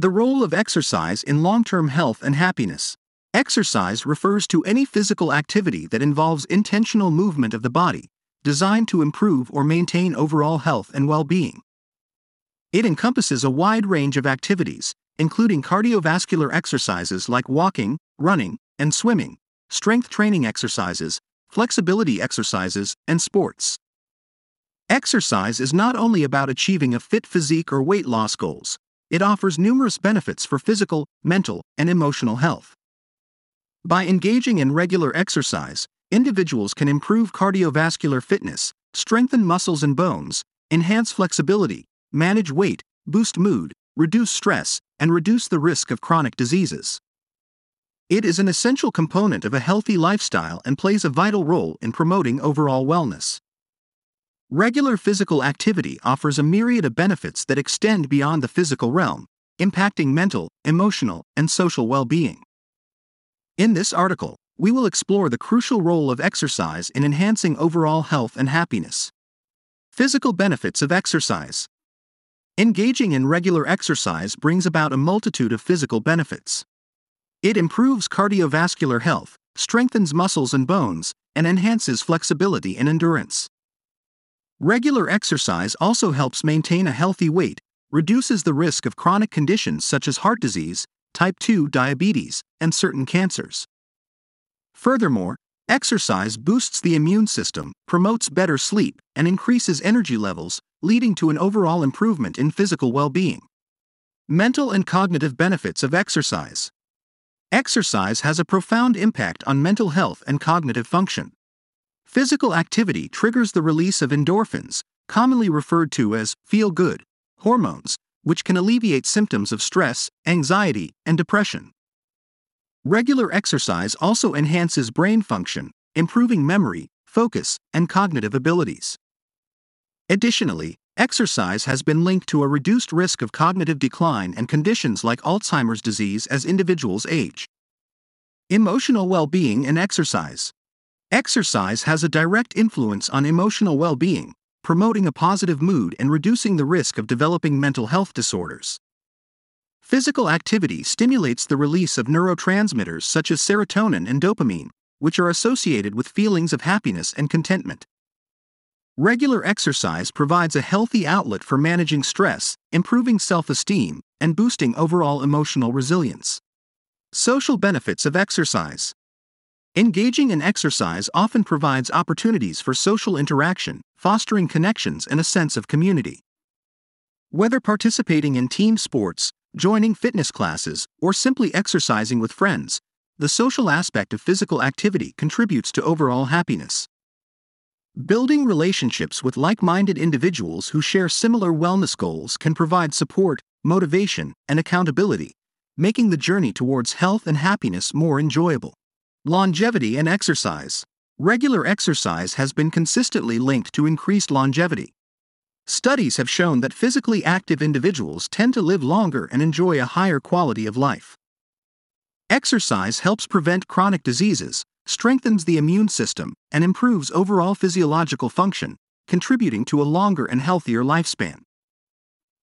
The role of exercise in long term health and happiness. Exercise refers to any physical activity that involves intentional movement of the body, designed to improve or maintain overall health and well being. It encompasses a wide range of activities, including cardiovascular exercises like walking, running, and swimming, strength training exercises, flexibility exercises, and sports. Exercise is not only about achieving a fit physique or weight loss goals, it offers numerous benefits for physical, mental, and emotional health. By engaging in regular exercise, individuals can improve cardiovascular fitness, strengthen muscles and bones, enhance flexibility, manage weight, boost mood, reduce stress, and reduce the risk of chronic diseases. It is an essential component of a healthy lifestyle and plays a vital role in promoting overall wellness. Regular physical activity offers a myriad of benefits that extend beyond the physical realm, impacting mental, emotional, and social well being. In this article, we will explore the crucial role of exercise in enhancing overall health and happiness. Physical benefits of exercise. Engaging in regular exercise brings about a multitude of physical benefits. It improves cardiovascular health, strengthens muscles and bones, and enhances flexibility and endurance. Regular exercise also helps maintain a healthy weight, reduces the risk of chronic conditions such as heart disease, type 2 diabetes, and certain cancers. Furthermore, exercise boosts the immune system, promotes better sleep, and increases energy levels, leading to an overall improvement in physical well being. Mental and cognitive benefits of exercise. Exercise has a profound impact on mental health and cognitive function. Physical activity triggers the release of endorphins, commonly referred to as feel good hormones, which can alleviate symptoms of stress, anxiety, and depression. Regular exercise also enhances brain function, improving memory, focus, and cognitive abilities. Additionally, exercise has been linked to a reduced risk of cognitive decline and conditions like Alzheimer's disease as individuals age. Emotional well being and exercise. Exercise has a direct influence on emotional well being, promoting a positive mood and reducing the risk of developing mental health disorders. Physical activity stimulates the release of neurotransmitters such as serotonin and dopamine, which are associated with feelings of happiness and contentment. Regular exercise provides a healthy outlet for managing stress, improving self esteem, and boosting overall emotional resilience. Social benefits of exercise. Engaging in exercise often provides opportunities for social interaction, fostering connections and a sense of community. Whether participating in team sports, joining fitness classes, or simply exercising with friends, the social aspect of physical activity contributes to overall happiness. Building relationships with like minded individuals who share similar wellness goals can provide support, motivation, and accountability, making the journey towards health and happiness more enjoyable. Longevity and exercise. Regular exercise has been consistently linked to increased longevity. Studies have shown that physically active individuals tend to live longer and enjoy a higher quality of life. Exercise helps prevent chronic diseases, strengthens the immune system, and improves overall physiological function, contributing to a longer and healthier lifespan.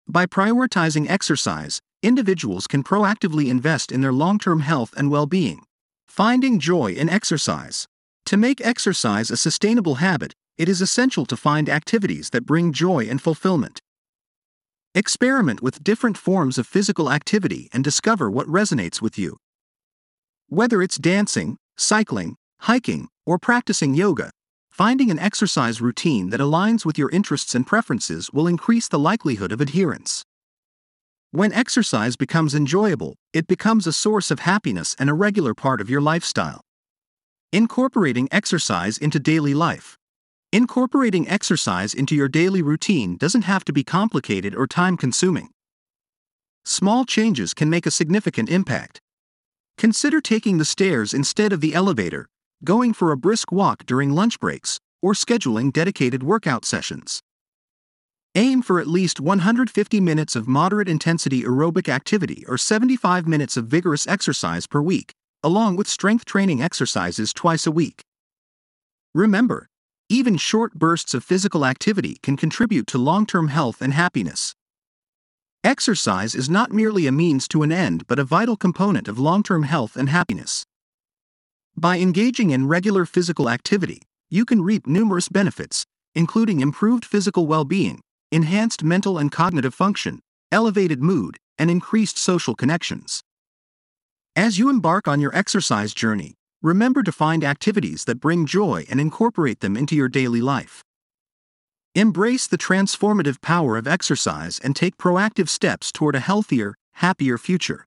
By prioritizing exercise, individuals can proactively invest in their long term health and well being. Finding joy in exercise. To make exercise a sustainable habit, it is essential to find activities that bring joy and fulfillment. Experiment with different forms of physical activity and discover what resonates with you. Whether it's dancing, cycling, hiking, or practicing yoga, finding an exercise routine that aligns with your interests and preferences will increase the likelihood of adherence. When exercise becomes enjoyable, it becomes a source of happiness and a regular part of your lifestyle. Incorporating exercise into daily life. Incorporating exercise into your daily routine doesn't have to be complicated or time consuming. Small changes can make a significant impact. Consider taking the stairs instead of the elevator, going for a brisk walk during lunch breaks, or scheduling dedicated workout sessions. Aim for at least 150 minutes of moderate intensity aerobic activity or 75 minutes of vigorous exercise per week, along with strength training exercises twice a week. Remember, even short bursts of physical activity can contribute to long term health and happiness. Exercise is not merely a means to an end but a vital component of long term health and happiness. By engaging in regular physical activity, you can reap numerous benefits, including improved physical well being, enhanced mental and cognitive function, elevated mood, and increased social connections. As you embark on your exercise journey, remember to find activities that bring joy and incorporate them into your daily life. Embrace the transformative power of exercise and take proactive steps toward a healthier, happier future.